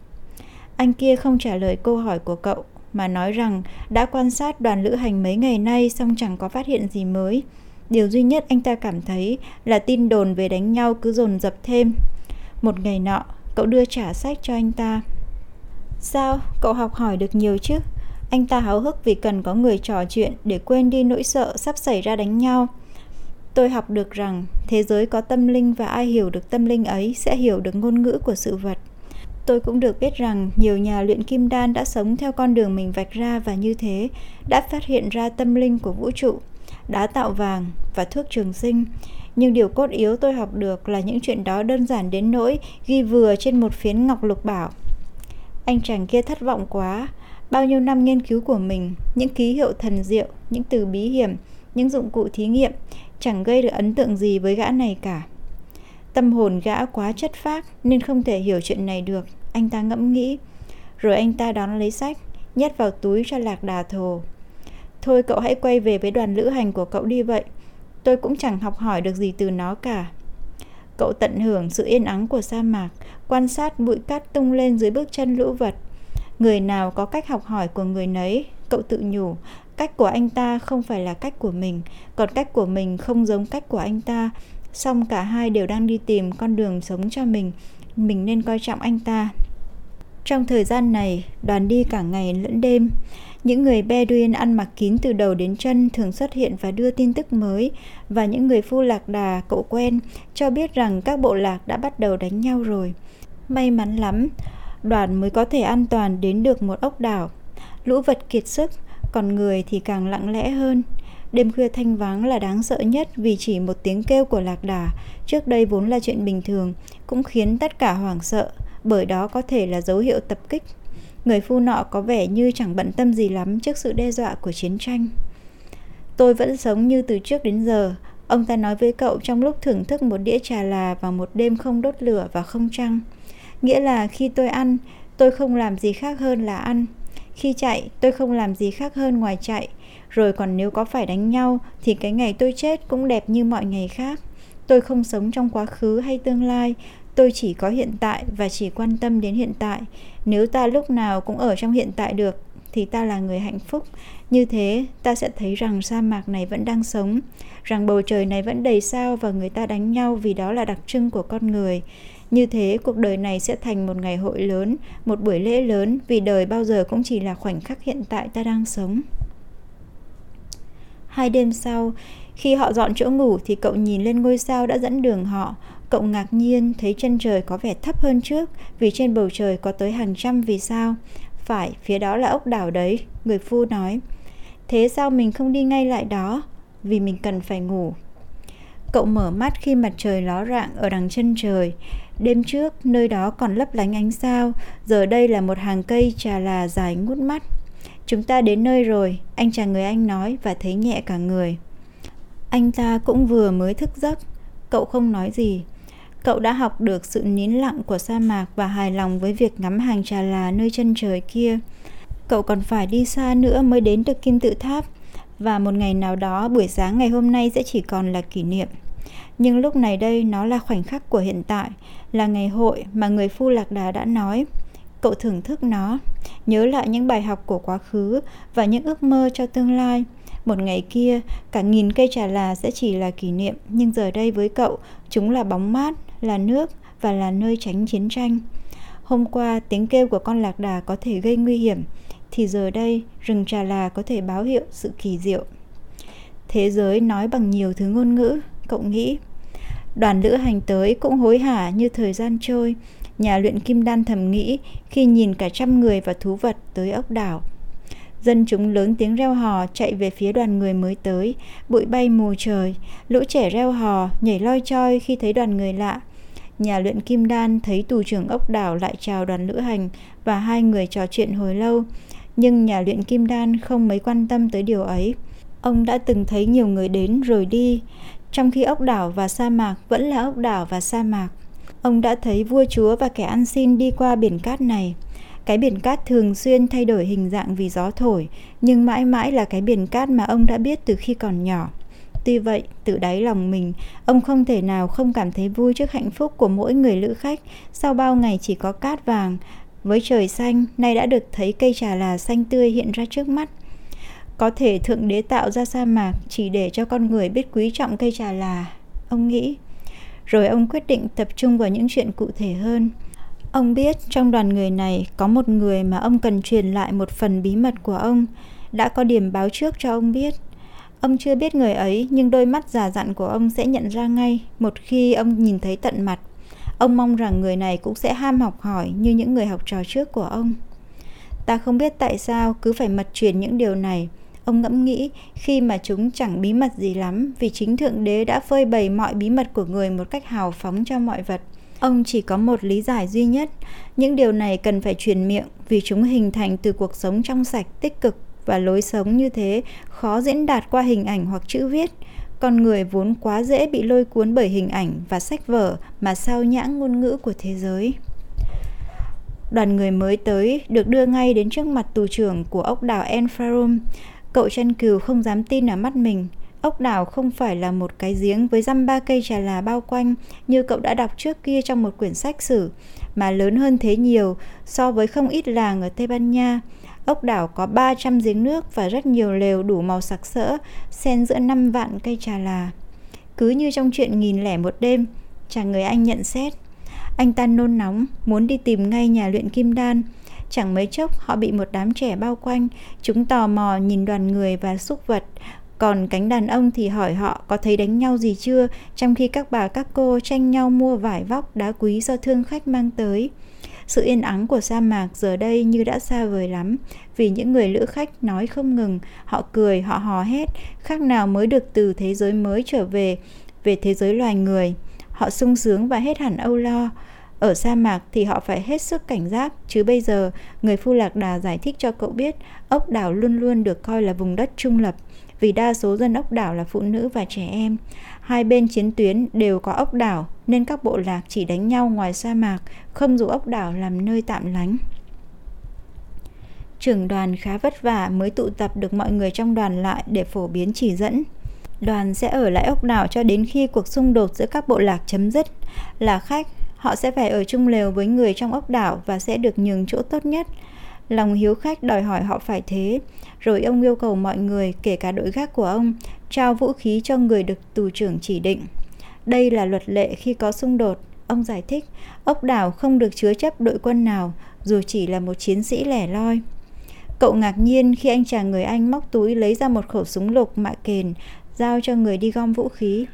Anh kia không trả lời câu hỏi của cậu, mà nói rằng đã quan sát đoàn lữ hành mấy ngày nay xong chẳng có phát hiện gì mới. Điều duy nhất anh ta cảm thấy là tin đồn về đánh nhau cứ dồn dập thêm. Một ngày nọ, cậu đưa trả sách cho anh ta. Sao, cậu học hỏi được nhiều chứ? Anh ta háo hức vì cần có người trò chuyện để quên đi nỗi sợ sắp xảy ra đánh nhau. Tôi học được rằng thế giới có tâm linh và ai hiểu được tâm linh ấy sẽ hiểu được ngôn ngữ của sự vật. Tôi cũng được biết rằng nhiều nhà luyện kim đan đã sống theo con đường mình vạch ra và như thế đã phát hiện ra tâm linh của vũ trụ, đá tạo vàng và thuốc trường sinh. Nhưng điều cốt yếu tôi học được là những chuyện đó đơn giản đến nỗi ghi vừa trên một phiến ngọc lục bảo. Anh chàng kia thất vọng quá, bao nhiêu năm nghiên cứu của mình, những ký hiệu thần diệu, những từ bí hiểm, những dụng cụ thí nghiệm chẳng gây được ấn tượng gì với gã này cả. Tâm hồn gã quá chất phác nên không thể hiểu chuyện này được, anh ta ngẫm nghĩ. Rồi anh ta đón lấy sách, nhét vào túi cho lạc đà thồ. Thôi cậu hãy quay về với đoàn lữ hành của cậu đi vậy. Tôi cũng chẳng học hỏi được gì từ nó cả. Cậu tận hưởng sự yên ắng của sa mạc, quan sát bụi cát tung lên dưới bước chân lũ vật. Người nào có cách học hỏi của người nấy, cậu tự nhủ, cách của anh ta không phải là cách của mình, còn cách của mình không giống cách của anh ta. Song cả hai đều đang đi tìm con đường sống cho mình, mình nên coi trọng anh ta. Trong thời gian này, đoàn đi cả ngày lẫn đêm. Những người Bedouin ăn mặc kín từ đầu đến chân thường xuất hiện và đưa tin tức mới, và những người phu lạc đà cậu quen cho biết rằng các bộ lạc đã bắt đầu đánh nhau rồi. May mắn lắm, đoàn mới có thể an toàn đến được một ốc đảo. Lũ vật kiệt sức, còn người thì càng lặng lẽ hơn. Đêm khuya thanh vắng là đáng sợ nhất vì chỉ một tiếng kêu của lạc đà, trước đây vốn là chuyện bình thường, cũng khiến tất cả hoảng sợ, bởi đó có thể là dấu hiệu tập kích. Người phu nọ có vẻ như chẳng bận tâm gì lắm trước sự đe dọa của chiến tranh. Tôi vẫn sống như từ trước đến giờ, ông ta nói với cậu trong lúc thưởng thức một đĩa trà là vào một đêm không đốt lửa và không trăng. Nghĩa là khi tôi ăn, tôi không làm gì khác hơn là ăn. Khi chạy, tôi không làm gì khác hơn ngoài chạy. Rồi còn nếu có phải đánh nhau, thì cái ngày tôi chết cũng đẹp như mọi ngày khác. Tôi không sống trong quá khứ hay tương lai, tôi chỉ có hiện tại và chỉ quan tâm đến hiện tại. Nếu ta lúc nào cũng ở trong hiện tại được, thì ta là người hạnh phúc. Như thế, ta sẽ thấy rằng sa mạc này vẫn đang sống, rằng bầu trời này vẫn đầy sao và người ta đánh nhau vì đó là đặc trưng của con người. Như thế, cuộc đời này sẽ thành một ngày hội lớn, một buổi lễ lớn vì đời bao giờ cũng chỉ là khoảnh khắc hiện tại ta đang sống. Hai đêm sau, khi họ dọn chỗ ngủ thì cậu nhìn lên ngôi sao đã dẫn đường họ. Cậu ngạc nhiên thấy chân trời có vẻ thấp hơn trước vì trên bầu trời có tới hàng trăm vì sao. Phải, phía đó là ốc đảo đấy, người phu nói. Thế sao mình không đi ngay lại đó? Vì mình cần phải ngủ. Cậu mở mắt khi mặt trời ló rạng ở đằng chân trời. Đêm trước, nơi đó còn lấp lánh ánh sao, giờ đây là một hàng cây trà là dài ngút mắt. Chúng ta đến nơi rồi, anh chàng người Anh nói và thấy nhẹ cả người. Anh ta cũng vừa mới thức giấc, cậu không nói gì. Cậu đã học được sự nín lặng của sa mạc và hài lòng với việc ngắm hàng trà là nơi chân trời kia. Cậu còn phải đi xa nữa mới đến được kim tự tháp và một ngày nào đó buổi sáng ngày hôm nay sẽ chỉ còn là kỷ niệm. Nhưng lúc này đây nó là khoảnh khắc của hiện tại, là ngày hội mà người phu lạc đà đã nói. Cậu thưởng thức nó, nhớ lại những bài học của quá khứ và những ước mơ cho tương lai. Một ngày kia, cả nghìn cây trà là sẽ chỉ là kỷ niệm, nhưng giờ đây với cậu, chúng là bóng mát, là nước và là nơi tránh chiến tranh. Hôm qua, tiếng kêu của con lạc đà có thể gây nguy hiểm, thì giờ đây, rừng trà là có thể báo hiệu sự kỳ diệu. Thế giới nói bằng nhiều thứ ngôn ngữ, cậu nghĩ. Đoàn lữ hành tới cũng hối hả như thời gian trôi, nhà luyện kim đan thầm nghĩ khi nhìn cả trăm người và thú vật tới ốc đảo. Dân chúng lớn tiếng reo hò chạy về phía đoàn người mới tới, bụi bay mù trời, lũ trẻ reo hò, nhảy loi choi khi thấy đoàn người lạ. Nhà luyện kim đan thấy tù trưởng ốc đảo lại chào đoàn lữ hành và hai người trò chuyện hồi lâu, nhưng nhà luyện kim đan không mấy quan tâm tới điều ấy. Ông đã từng thấy nhiều người đến rồi đi, trong khi ốc đảo và sa mạc vẫn là ốc đảo và sa mạc. Ông đã thấy vua chúa và kẻ ăn xin đi qua biển cát này. Cái biển cát thường xuyên thay đổi hình dạng vì gió thổi, nhưng mãi mãi là cái biển cát mà ông đã biết từ khi còn nhỏ. Tuy vậy, từ đáy lòng mình, ông không thể nào không cảm thấy vui trước hạnh phúc của mỗi người lữ khách sau bao ngày chỉ có cát vàng. Với trời xanh, nay đã được thấy cây trà là xanh tươi hiện ra trước mắt. Có thể Thượng Đế tạo ra sa mạc chỉ để cho con người biết quý trọng cây trà là, ông nghĩ. Rồi ông quyết định tập trung vào những chuyện cụ thể hơn. Ông biết trong đoàn người này có một người mà ông cần truyền lại một phần bí mật của ông, đã có điểm báo trước cho ông biết. Ông chưa biết người ấy nhưng đôi mắt già dặn của ông sẽ nhận ra ngay một khi ông nhìn thấy tận mặt. Ông mong rằng người này cũng sẽ ham học hỏi như những người học trò trước của ông. Ta không biết tại sao cứ phải mật truyền những điều này. Ông ngẫm nghĩ khi mà chúng chẳng bí mật gì lắm vì chính Thượng Đế đã phơi bày mọi bí mật của người một cách hào phóng cho mọi vật. Ông chỉ có một lý giải duy nhất, những điều này cần phải truyền miệng vì chúng hình thành từ cuộc sống trong sạch, tích cực và lối sống như thế khó diễn đạt qua hình ảnh hoặc chữ viết. Con người vốn quá dễ bị lôi cuốn bởi hình ảnh và sách vở mà sao nhãng ngôn ngữ của thế giới. Đoàn người mới tới được đưa ngay đến trước mặt tù trưởng của ốc đảo Enfarum. Cậu chăn cừu không dám tin ở mắt mình. Ốc đảo không phải là một cái giếng với dăm ba cây trà là bao quanh như cậu đã đọc trước kia trong một quyển sách sử, mà lớn hơn thế nhiều so với không ít làng ở Tây Ban Nha. Ốc đảo có 300 giếng nước và rất nhiều lều đủ màu sặc sỡ, xen giữa 5 vạn cây trà là. Cứ như trong chuyện nghìn lẻ một đêm, chàng người Anh nhận xét. Anh ta nôn nóng, muốn đi tìm ngay nhà luyện kim đan. Chẳng mấy chốc họ bị một đám trẻ bao quanh, chúng tò mò nhìn đoàn người và súc vật, còn cánh đàn ông thì hỏi họ có thấy đánh nhau gì chưa, trong khi các bà các cô tranh nhau mua vải vóc đá quý do thương khách mang tới. Sự yên ắng của sa mạc giờ đây như đã xa vời lắm, vì những người lữ khách nói không ngừng, họ cười, họ hò hét, khác nào mới được từ thế giới mới trở về, về thế giới loài người. Họ sung sướng và hết hẳn âu lo. Ở sa mạc thì họ phải hết sức cảnh giác, chứ bây giờ người phu lạc đà giải thích cho cậu biết ốc đảo luôn luôn được coi là vùng đất trung lập, vì đa số dân ốc đảo là phụ nữ và trẻ em. Hai bên chiến tuyến đều có ốc đảo nên các bộ lạc chỉ đánh nhau ngoài sa mạc, không dùng ốc đảo làm nơi tạm lánh. trưởng đoàn khá vất vả mới tụ tập được mọi người trong đoàn lại để phổ biến chỉ dẫn. Đoàn sẽ ở lại ốc đảo cho đến khi cuộc xung đột giữa các bộ lạc chấm dứt. Là khách, họ sẽ phải ở chung lều với người trong ốc đảo và sẽ được nhường chỗ tốt nhất. Lòng hiếu khách đòi hỏi họ phải thế. Rồi ông yêu cầu mọi người, kể cả đội gác của ông, trao vũ khí cho người được tù trưởng chỉ định. Đây là luật lệ khi có xung đột. Ông giải thích, ốc đảo không được chứa chấp đội quân nào, dù chỉ là một chiến sĩ lẻ loi. Cậu ngạc nhiên khi anh chàng người Anh móc túi lấy ra một khẩu súng lục mạ kền, giao cho người đi gom vũ khí.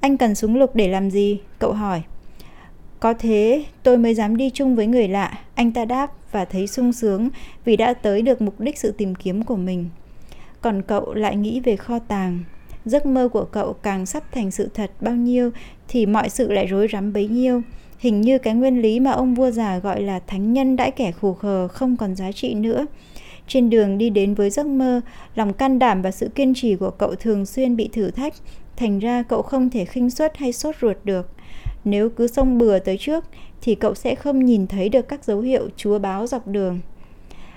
Anh cần súng lục để làm gì? Cậu hỏi. Có thế tôi mới dám đi chung với người lạ, anh ta đáp và thấy sung sướng vì đã tới được mục đích sự tìm kiếm của mình. Còn cậu lại nghĩ về kho tàng. Giấc mơ của cậu càng sắp thành sự thật bao nhiêu thì mọi sự lại rối rắm bấy nhiêu. Hình như cái nguyên lý mà ông vua già gọi là thánh nhân đãi kẻ khổ khờ không còn giá trị nữa. Trên đường đi đến với giấc mơ, lòng can đảm và sự kiên trì của cậu thường xuyên bị thử thách, thành ra cậu không thể khinh suất hay sốt ruột được. Nếu cứ xông bừa tới trước thì cậu sẽ không nhìn thấy được các dấu hiệu chúa báo dọc đường.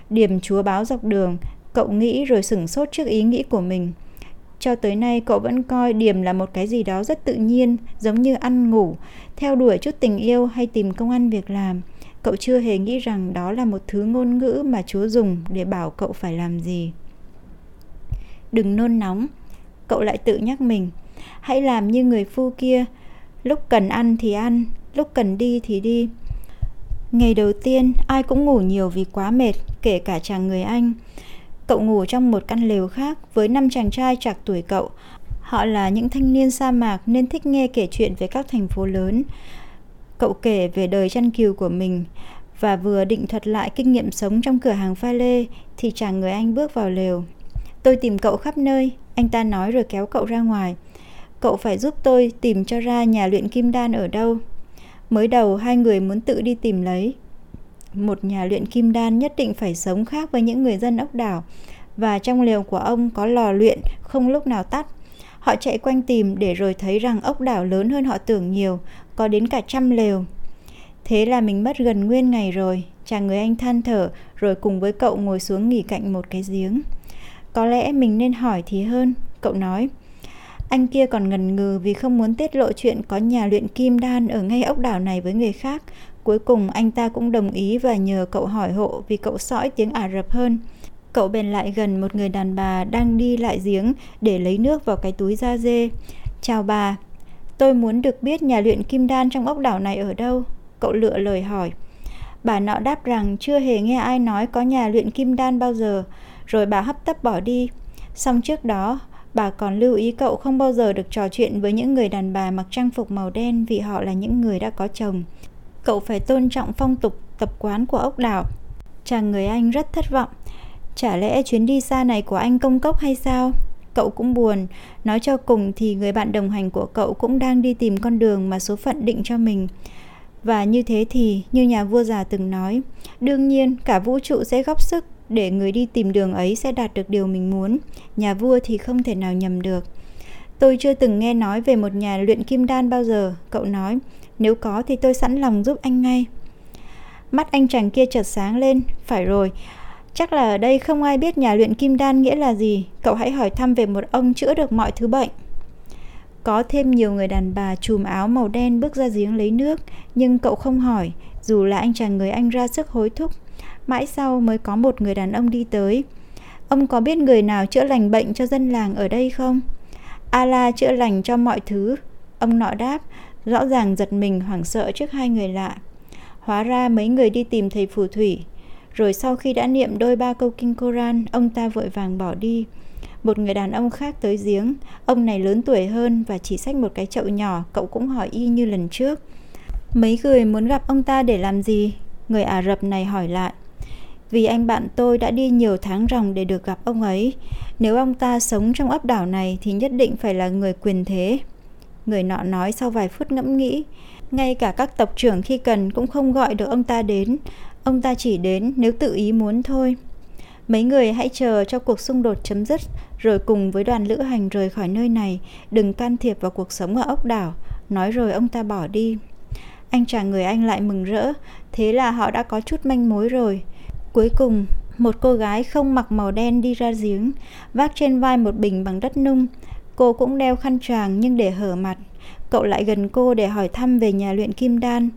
Điểm chúa báo dọc đường, cậu nghĩ rồi sửng sốt trước ý nghĩ của mình. Cho tới nay cậu vẫn coi điểm là một cái gì đó rất tự nhiên, giống như ăn ngủ, theo đuổi chút tình yêu hay tìm công ăn việc làm. Cậu chưa hề nghĩ rằng đó là một thứ ngôn ngữ mà Chúa dùng để bảo cậu phải làm gì. Đừng nôn nóng, cậu lại tự nhắc mình. Hãy làm như người phu kia, lúc cần ăn thì ăn, lúc cần đi thì đi. Ngày đầu tiên, ai cũng ngủ nhiều vì quá mệt, kể cả chàng người Anh. Cậu ngủ trong một căn lều khác với năm chàng trai chạc tuổi cậu. Họ là những thanh niên sa mạc nên thích nghe kể chuyện về các thành phố lớn. Cậu kể về đời chăn cừu của mình và vừa định thuật lại kinh nghiệm sống trong cửa hàng pha lê thì chàng người Anh bước vào lều. Tôi tìm cậu khắp nơi, anh ta nói rồi kéo cậu ra ngoài. Cậu phải giúp tôi tìm cho ra nhà luyện kim đan ở đâu. Mới đầu hai người muốn tự đi tìm lấy. Một nhà luyện kim đan nhất định phải sống khác với những người dân ốc đảo và trong lều của ông có lò luyện không lúc nào tắt. Họ chạy quanh tìm để rồi thấy rằng ốc đảo lớn hơn họ tưởng nhiều, có đến cả trăm lều. Thế là mình mất gần nguyên ngày rồi, chàng người anh than thở rồi cùng với cậu ngồi xuống nghỉ cạnh một cái giếng. Có lẽ mình nên hỏi thì hơn, cậu nói. Anh kia còn ngần ngừ vì không muốn tiết lộ chuyện có nhà luyện kim đan ở ngay ốc đảo này với người khác. Cuối cùng anh ta cũng đồng ý và nhờ cậu hỏi hộ vì cậu sõi tiếng Ả Rập hơn. Cậu bèn lại gần một người đàn bà đang đi lại giếng để lấy nước vào cái túi da dê. Chào bà, tôi muốn được biết nhà luyện kim đan trong ốc đảo này ở đâu. Cậu lựa lời hỏi. Bà nọ đáp rằng chưa hề nghe ai nói có nhà luyện kim đan bao giờ, rồi bà hấp tấp bỏ đi. Xong trước đó, bà còn lưu ý cậu không bao giờ được trò chuyện với những người đàn bà mặc trang phục màu đen vì họ là những người đã có chồng. Cậu phải tôn trọng phong tục, tập quán của ốc đảo. Chàng người Anh rất thất vọng. Chả lẽ chuyến đi xa này của anh công cốc hay sao? Cậu cũng buồn, nói cho cùng thì người bạn đồng hành của cậu cũng đang đi tìm con đường mà số phận định cho mình. Và như thế thì, như nhà vua già từng nói, đương nhiên cả vũ trụ sẽ góp sức để người đi tìm đường ấy sẽ đạt được điều mình muốn. Nhà vua thì không thể nào nhầm được. Tôi chưa từng nghe nói về một nhà luyện kim đan bao giờ, cậu nói. Nếu có thì tôi sẵn lòng giúp anh ngay. Mắt anh chàng kia chợt sáng lên, phải rồi, Chắc là ở đây không ai biết nhà luyện kim đan nghĩa là gì. Cậu hãy hỏi thăm về một ông chữa được mọi thứ bệnh. Có thêm nhiều người đàn bà chùm áo màu đen bước ra giếng lấy nước, nhưng cậu không hỏi, dù là anh chàng người Anh ra sức hối thúc. Mãi sau mới có một người đàn ông đi tới. Ông có biết người nào chữa lành bệnh cho dân làng ở đây không? Allah chữa lành cho mọi thứ. Ông nọ đáp, rõ ràng giật mình hoảng sợ trước hai người lạ. Hóa ra mấy người đi tìm thầy phù thủy, rồi sau khi đã niệm đôi ba câu kinh Koran, ông ta vội vàng bỏ đi. Một người đàn ông khác tới giếng, ông này lớn tuổi hơn và chỉ xách một cái chậu nhỏ, cậu cũng hỏi y như lần trước. Mấy người muốn gặp ông ta để làm gì? Người Ả Rập này hỏi lại. Vì anh bạn tôi đã đi nhiều tháng ròng để được gặp ông ấy. Nếu ông ta sống trong ấp đảo này thì nhất định phải là người quyền thế. Người nọ nói sau vài phút ngẫm nghĩ. Ngay cả các tộc trưởng khi cần cũng không gọi được ông ta đến. Ông ta chỉ đến nếu tự ý muốn thôi. Mấy người hãy chờ cho cuộc xung đột chấm dứt rồi cùng với đoàn lữ hành rời khỏi nơi này, đừng can thiệp vào cuộc sống ở ốc đảo. Nói rồi ông ta bỏ đi. Anh chàng người Anh lại mừng rỡ, thế là họ đã có chút manh mối rồi. Cuối cùng, một cô gái không mặc màu đen đi ra giếng, vác trên vai một bình bằng đất nung. Cô cũng đeo khăn choàng nhưng để hở mặt. Cậu lại gần cô để hỏi thăm về nhà luyện kim đan.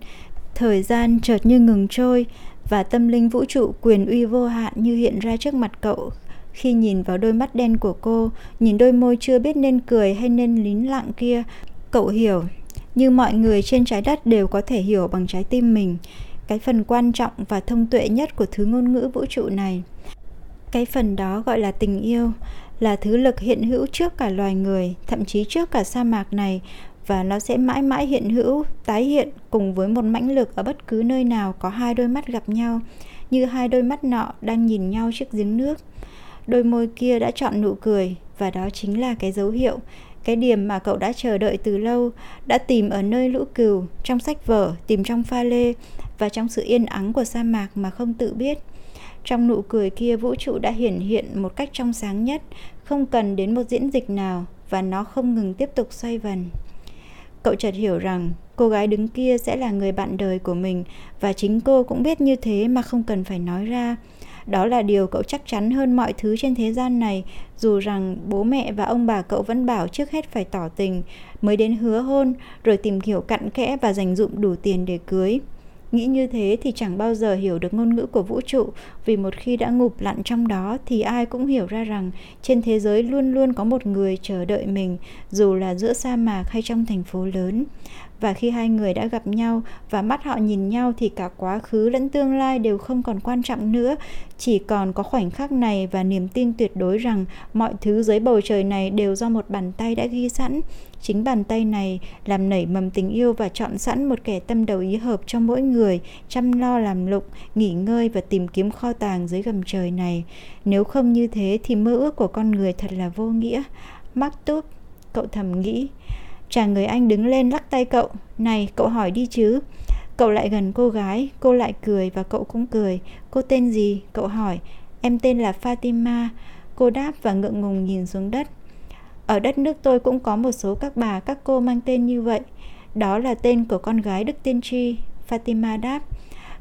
Thời gian chợt như ngừng trôi và tâm linh vũ trụ quyền uy vô hạn như hiện ra trước mặt cậu khi nhìn vào đôi mắt đen của cô, nhìn đôi môi chưa biết nên cười hay nên lín lặng kia, cậu hiểu như mọi người trên trái đất đều có thể hiểu bằng trái tim mình cái phần quan trọng và thông tuệ nhất của thứ ngôn ngữ vũ trụ này. Cái phần đó gọi là tình yêu, là thứ lực hiện hữu trước cả loài người, thậm chí trước cả sa mạc này, và nó sẽ mãi mãi hiện hữu, tái hiện cùng với một mãnh lực ở bất cứ nơi nào có hai đôi mắt gặp nhau, như hai đôi mắt nọ đang nhìn nhau trước giếng nước. Đôi môi kia đã chọn nụ cười, và đó chính là cái dấu hiệu cái điểm mà cậu đã chờ đợi từ lâu, đã tìm ở nơi lũ cừu, trong sách vở, tìm trong pha lê và trong sự yên ắng của sa mạc mà không tự biết. Trong nụ cười kia, vũ trụ đã hiển hiện một cách trong sáng nhất, không cần đến một diễn dịch nào và nó không ngừng tiếp tục xoay vần. Cậu chợt hiểu rằng cô gái đứng kia sẽ là người bạn đời của mình và chính cô cũng biết như thế mà không cần phải nói ra đó là điều cậu chắc chắn hơn mọi thứ trên thế gian này. Dù rằng bố mẹ và ông bà cậu vẫn bảo trước hết phải tỏ tình, mới đến hứa hôn, rồi tìm hiểu cặn kẽ và dành dụm đủ tiền để cưới. Nghĩ như thế thì chẳng bao giờ hiểu được ngôn ngữ của vũ trụ, vì một khi đã ngụp lặn trong đó thì ai cũng hiểu ra rằng trên thế giới luôn luôn có một người chờ đợi mình, dù là giữa sa mạc hay trong thành phố lớn và khi hai người đã gặp nhau và mắt họ nhìn nhau thì cả quá khứ lẫn tương lai đều không còn quan trọng nữa. Chỉ còn có khoảnh khắc này và niềm tin tuyệt đối rằng mọi thứ dưới bầu trời này đều do một bàn tay đã ghi sẵn. Chính bàn tay này làm nảy mầm tình yêu và chọn sẵn một kẻ tâm đầu ý hợp cho mỗi người, chăm lo làm lụng, nghỉ ngơi và tìm kiếm kho tàng dưới gầm trời này. Nếu không như thế thì mơ ước của con người thật là vô nghĩa. Mắc túp cậu thầm nghĩ Chàng người anh đứng lên lắc tay cậu, Này, cậu hỏi đi chứ. Cậu lại gần cô gái, Cô lại cười và cậu cũng cười. Cô tên gì? Cậu hỏi. Em tên là Fatima. Cô đáp và ngượng ngùng nhìn xuống đất. Ở đất nước tôi cũng có một số các bà, Các cô mang tên như vậy. Đó là tên của con gái Đức Tiên Tri. Fatima đáp.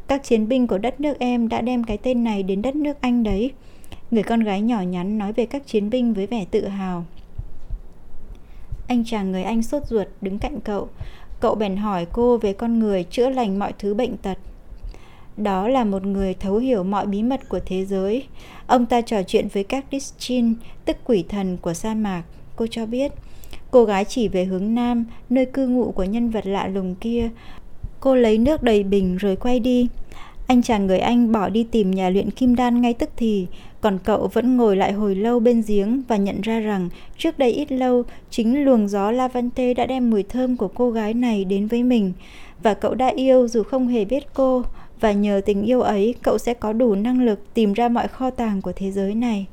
Các chiến binh của đất nước em đã đem cái tên này đến đất nước Anh đấy. Người con gái nhỏ nhắn nói về các chiến binh với vẻ tự hào anh chàng người Anh sốt ruột đứng cạnh cậu. Cậu bèn hỏi cô về con người chữa lành mọi thứ bệnh tật. Đó là một người thấu hiểu mọi bí mật của thế giới. Ông ta trò chuyện với các Dischin, tức quỷ thần của sa mạc. Cô cho biết, cô gái chỉ về hướng nam, nơi cư ngụ của nhân vật lạ lùng kia. Cô lấy nước đầy bình rồi quay đi. Anh chàng người Anh bỏ đi tìm nhà luyện kim đan ngay tức thì, còn cậu vẫn ngồi lại hồi lâu bên giếng và nhận ra rằng trước đây ít lâu chính luồng gió Lavante đã đem mùi thơm của cô gái này đến với mình và cậu đã yêu dù không hề biết cô và nhờ tình yêu ấy cậu sẽ có đủ năng lực tìm ra mọi kho tàng của thế giới này.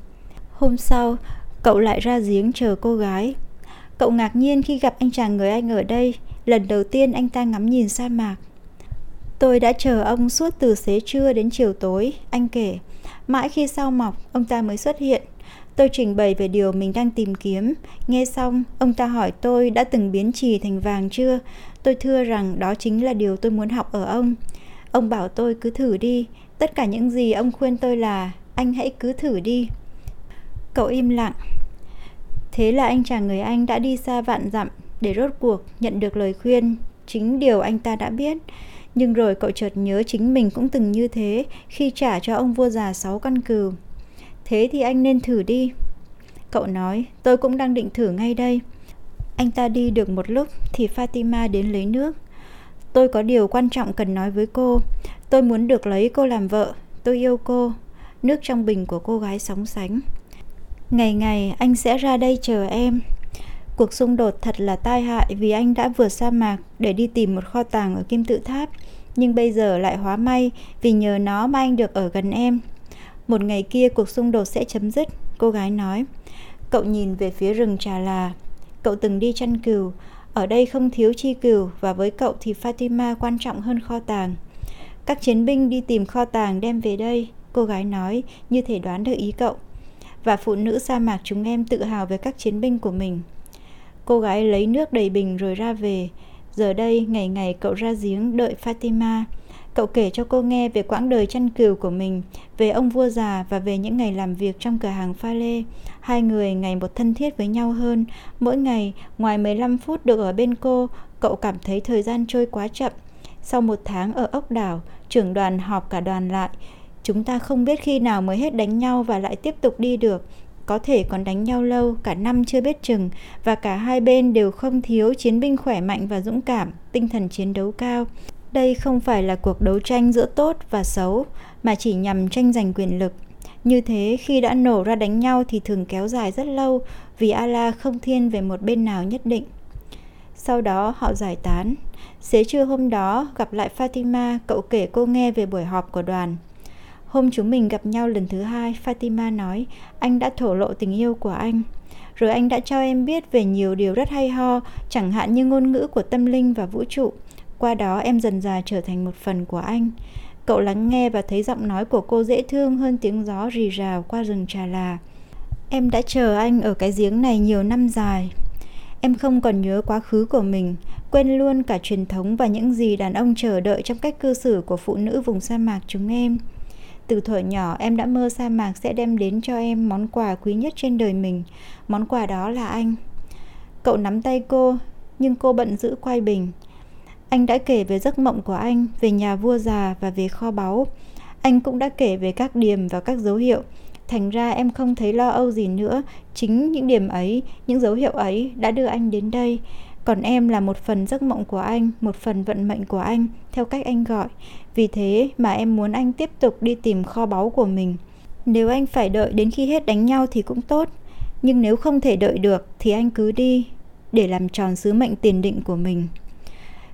Hôm sau, cậu lại ra giếng chờ cô gái. Cậu ngạc nhiên khi gặp anh chàng người Anh ở đây, lần đầu tiên anh ta ngắm nhìn sa mạc. Tôi đã chờ ông suốt từ xế trưa đến chiều tối, anh kể. Mãi khi sau mọc, ông ta mới xuất hiện. Tôi trình bày về điều mình đang tìm kiếm. Nghe xong, ông ta hỏi tôi đã từng biến trì thành vàng chưa? Tôi thưa rằng đó chính là điều tôi muốn học ở ông. Ông bảo tôi cứ thử đi. Tất cả những gì ông khuyên tôi là anh hãy cứ thử đi. Cậu im lặng. Thế là anh chàng người Anh đã đi xa vạn dặm để rốt cuộc nhận được lời khuyên, chính điều anh ta đã biết. Nhưng rồi cậu chợt nhớ chính mình cũng từng như thế khi trả cho ông vua già sáu căn cừu. Thế thì anh nên thử đi. Cậu nói, tôi cũng đang định thử ngay đây. Anh ta đi được một lúc thì Fatima đến lấy nước. Tôi có điều quan trọng cần nói với cô. Tôi muốn được lấy cô làm vợ. Tôi yêu cô. Nước trong bình của cô gái sóng sánh. Ngày ngày anh sẽ ra đây chờ em. Cuộc xung đột thật là tai hại vì anh đã vượt sa mạc để đi tìm một kho tàng ở Kim Tự Tháp, nhưng bây giờ lại hóa may vì nhờ nó mà anh được ở gần em. Một ngày kia cuộc xung đột sẽ chấm dứt, cô gái nói. Cậu nhìn về phía rừng trà là. Cậu từng đi chăn cừu, ở đây không thiếu chi cừu và với cậu thì Fatima quan trọng hơn kho tàng. Các chiến binh đi tìm kho tàng đem về đây, cô gái nói như thể đoán được ý cậu. Và phụ nữ sa mạc chúng em tự hào về các chiến binh của mình. Cô gái lấy nước đầy bình rồi ra về. Giờ đây ngày ngày cậu ra giếng đợi Fatima. Cậu kể cho cô nghe về quãng đời chăn cừu của mình, về ông vua già và về những ngày làm việc trong cửa hàng pha lê. Hai người ngày một thân thiết với nhau hơn. Mỗi ngày, ngoài 15 phút được ở bên cô, cậu cảm thấy thời gian trôi quá chậm. Sau một tháng ở ốc đảo, trưởng đoàn họp cả đoàn lại. Chúng ta không biết khi nào mới hết đánh nhau và lại tiếp tục đi được. Có thể còn đánh nhau lâu, cả năm chưa biết chừng, và cả hai bên đều không thiếu chiến binh khỏe mạnh và dũng cảm, tinh thần chiến đấu cao. Đây không phải là cuộc đấu tranh giữa tốt và xấu, mà chỉ nhằm tranh giành quyền lực. Như thế, khi đã nổ ra đánh nhau thì thường kéo dài rất lâu vì Allah không thiên về một bên nào nhất định. Sau đó họ giải tán. Xế trưa hôm đó gặp lại Fatima, cậu kể cô nghe về buổi họp của đoàn. Hôm chúng mình gặp nhau lần thứ hai, Fatima nói anh đã thổ lộ tình yêu của anh. Rồi anh đã cho em biết về nhiều điều rất hay ho, chẳng hạn như ngôn ngữ của tâm linh và vũ trụ. Qua đó em dần dà trở thành một phần của anh. Cậu lắng nghe và thấy giọng nói của cô dễ thương hơn tiếng gió rì rào qua rừng trà là. Em đã chờ anh ở cái giếng này nhiều năm dài. Em không còn nhớ quá khứ của mình, quên luôn cả truyền thống và những gì đàn ông chờ đợi trong cách cư xử của phụ nữ vùng sa mạc chúng em. Từ thuở nhỏ em đã mơ sa mạc sẽ đem đến cho em món quà quý nhất trên đời mình. Món quà đó là anh. Cậu nắm tay cô, nhưng cô bận giữ quay bình. Anh đã kể về giấc mộng của anh, về nhà vua già và về kho báu. Anh cũng đã kể về các điểm và các dấu hiệu. Thành ra em không thấy lo âu gì nữa. Chính những điểm ấy, những dấu hiệu ấy đã đưa anh đến đây. Còn em là một phần giấc mộng của anh, một phần vận mệnh của anh, theo cách anh gọi. Vì thế mà em muốn anh tiếp tục đi tìm kho báu của mình. Nếu anh phải đợi đến khi hết đánh nhau thì cũng tốt. Nhưng nếu không thể đợi được thì anh cứ đi để làm tròn sứ mệnh tiền định của mình.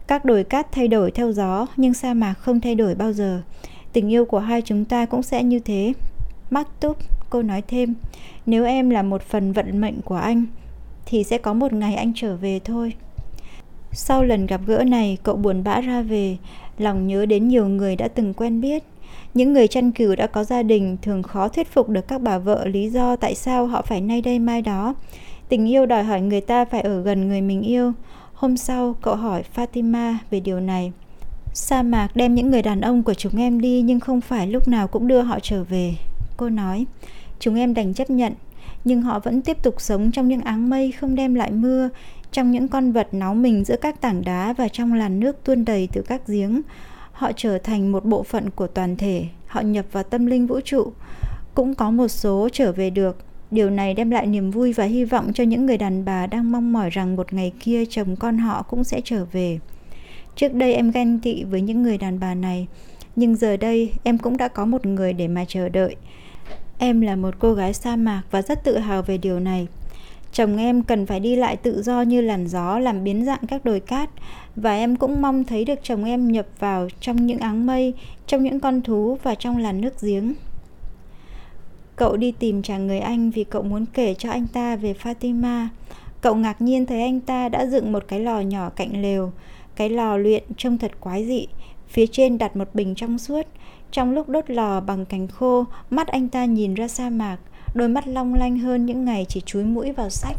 Các đồi cát thay đổi theo gió, nhưng sa mạc không thay đổi bao giờ. Tình yêu của hai chúng ta cũng sẽ như thế. Maktub, cô nói thêm, nếu em là một phần vận mệnh của anh, thì sẽ có một ngày anh trở về thôi. Sau lần gặp gỡ này, cậu buồn bã ra về, lòng nhớ đến nhiều người đã từng quen biết. Những người chăn cừu đã có gia đình thường khó thuyết phục được các bà vợ lý do tại sao họ phải nay đây mai đó. Tình yêu đòi hỏi người ta phải ở gần người mình yêu. Hôm sau, cậu hỏi Fatima về điều này. Sa mạc đem những người đàn ông của chúng em đi nhưng không phải lúc nào cũng đưa họ trở về. Cô nói, chúng em đành chấp nhận, nhưng họ vẫn tiếp tục sống trong những áng mây không đem lại mưa, trong những con vật náu mình giữa các tảng đá và trong làn nước tuôn đầy từ các giếng. Họ trở thành một bộ phận của toàn thể, họ nhập vào tâm linh vũ trụ. Cũng có một số trở về được, Điều này đem lại niềm vui và hy vọng cho những người đàn bà đang mong mỏi rằng một ngày kia chồng con họ cũng sẽ trở về. Trước đây em ghen tị với những người đàn bà này, nhưng giờ đây em cũng đã có một người để mà chờ đợi. Em là một cô gái sa mạc và rất tự hào về điều này. Chồng em cần phải đi lại tự do như làn gió làm biến dạng các đồi cát và em cũng mong thấy được chồng em nhập vào trong những áng mây, trong những con thú và trong làn nước giếng. Cậu đi tìm chàng người Anh vì cậu muốn kể cho anh ta về Fatima. Cậu ngạc nhiên thấy anh ta đã dựng một cái lò nhỏ cạnh lều. Cái lò luyện trông thật quái dị. Phía trên đặt một bình trong suốt. Trong lúc đốt lò bằng cành khô, mắt anh ta nhìn ra sa mạc, đôi mắt long lanh hơn những ngày chỉ chúi mũi vào sách.